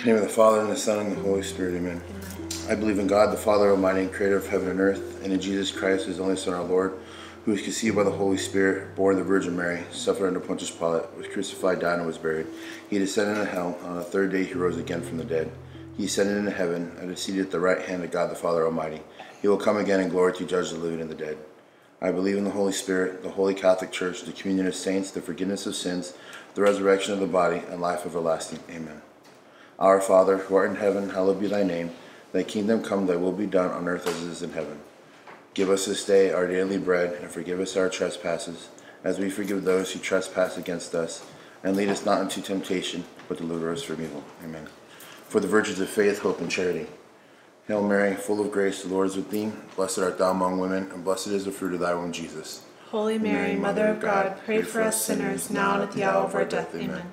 In the name of the Father, and the Son, and the Holy Spirit, amen. I believe in God, the Father Almighty, creator of heaven and earth, and in Jesus Christ, his only Son, our Lord, who was conceived by the Holy Spirit, born of the Virgin Mary, suffered under Pontius Pilate, was crucified, died, and was buried. He descended into hell. On the third day, he rose again from the dead. He ascended into heaven, and is seated at the right hand of God, the Father Almighty. He will come again in glory to judge the living and the dead. I believe in the Holy Spirit, the Holy Catholic Church, the communion of saints, the forgiveness of sins, the resurrection of the body, and life everlasting. Amen. Our Father, who art in heaven, hallowed be thy name. Thy kingdom come, thy will be done on earth as it is in heaven. Give us this day our daily bread, and forgive us our trespasses, as we forgive those who trespass against us. And lead us not into temptation, but deliver us from evil. Amen. For the virtues of faith, hope, and charity. Hail Mary, full of grace, the Lord is with thee. Blessed art thou among women, and blessed is the fruit of thy womb, Jesus. Holy Mary, Mother of God, pray for us sinners, now and at the hour of our death. Amen.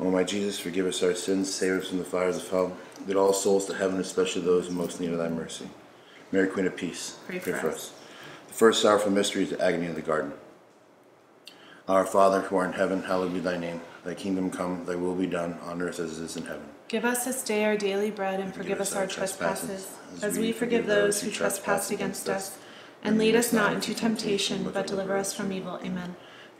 O my Jesus, forgive us our sins, save us from the fires of hell. Lead all souls to heaven, especially those who most need of thy mercy. Mary, Queen of Peace, Pray pray for us. The first sorrowful mystery is the agony of the garden. Our Father, who art in heaven, hallowed be thy name. Thy kingdom come, thy will be done, on earth as it is in heaven. Give us this day our daily bread, and forgive us our trespasses, as we forgive those who trespass against us. And lead us not into temptation, but deliver us from evil. Amen.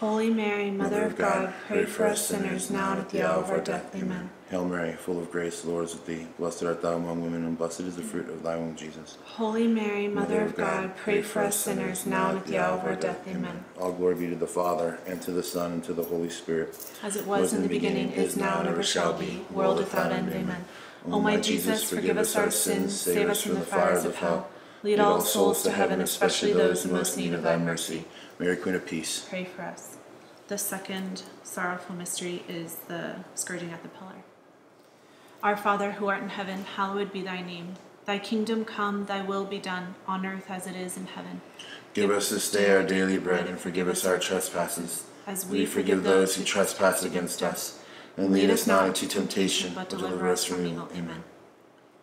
Holy Mary, Mother of God, pray for us sinners, now and at the hour of our death. Amen. Hail Mary, full of grace, the Lord is with thee. Blessed art thou among women, and blessed is the fruit of thy womb, Jesus. Holy Mary, Mother of God, pray for us sinners, now and at the hour of our death. Amen. All glory be to the Father, and to the Son, and to the Holy Spirit. As it was in the beginning, is now, and ever shall be, world without end. Amen. O my Jesus, forgive us our sins, save us from the fires of hell. Lead all souls to heaven, especially those in most need of thy mercy. Mary, Queen of Peace. Pray for us. The second sorrowful mystery is the scourging at the pillar. Our Father, who art in heaven, hallowed be thy name. Thy kingdom come, thy will be done, on earth as it is in heaven. Give us this day our daily bread, and forgive us our trespasses, As we forgive those who trespass against us. And lead us not into temptation, but deliver us from evil. Amen.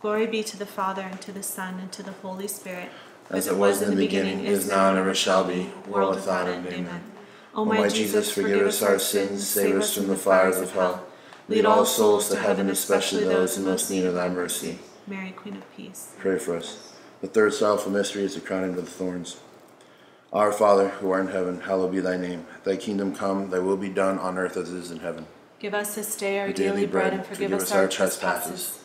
Glory be to the Father, and to the Son, and to the Holy Spirit. As it was in the beginning, is now, and ever shall be, world without end. Amen. O my Jesus, forgive us our sins, save us from the fires of hell. Lead all souls to heaven, especially those in most need of thy mercy. Mary, Queen of Peace. Pray for us. The third sorrowful mystery is the crowning with thorns. Our Father, who art in heaven, hallowed be thy name. Thy kingdom come, thy will be done on earth as it is in heaven. Give us this day our Our daily bread, and forgive us our trespasses,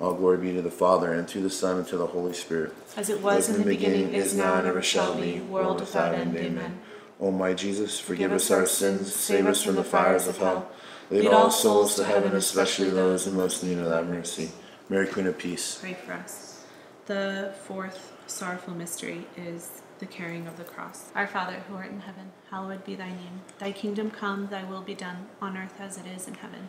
All glory be to the Father, and to the Son, and to the Holy Spirit. As it was in the beginning, is now, and ever shall be, world without end. Amen. O my Jesus, forgive us our sins, save us from the fires of hell. Lead all souls to heaven, especially those in most need of thy mercy. Mary, Queen of Peace. Pray for us. The fourth sorrowful mystery is the carrying of the cross. Our Father, who art in heaven, hallowed be thy name. Thy kingdom come, thy will be done, on earth as it is in heaven.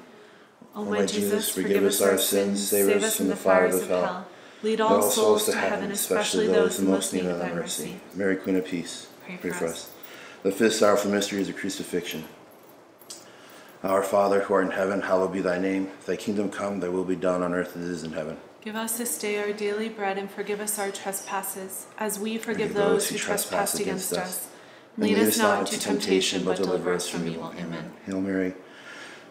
O my Jesus, forgive us our sins, save us from the fires of hell. Lead all souls to heaven, especially those in most need of thy mercy. Mary, Queen of Peace, Pray pray for us. us. The fifth sorrowful mystery is the crucifixion. Our Father, who art in heaven, hallowed be thy name. Thy kingdom come, thy will be done on earth as it is in heaven. Give us this day our daily bread, and forgive us our trespasses, as we forgive those who trespass against us. Lead us not into temptation, but deliver us from evil. Amen. Hail Mary,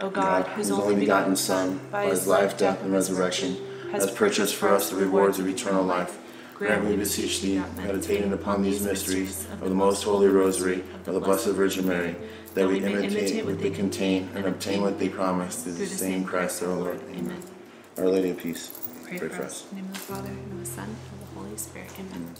O God, whose only begotten Son, by his life, death, and resurrection, has purchased for us the rewards of eternal life, grant, we beseech thee, meditating upon these mysteries of the most holy rosary of the Blessed Virgin Mary, that we imitate what they contain and obtain what they promise through the same Christ our Lord. Amen. Our Lady of Peace, Pray for us. In the name of the Father, and of the Son, and of the Holy Spirit. Amen.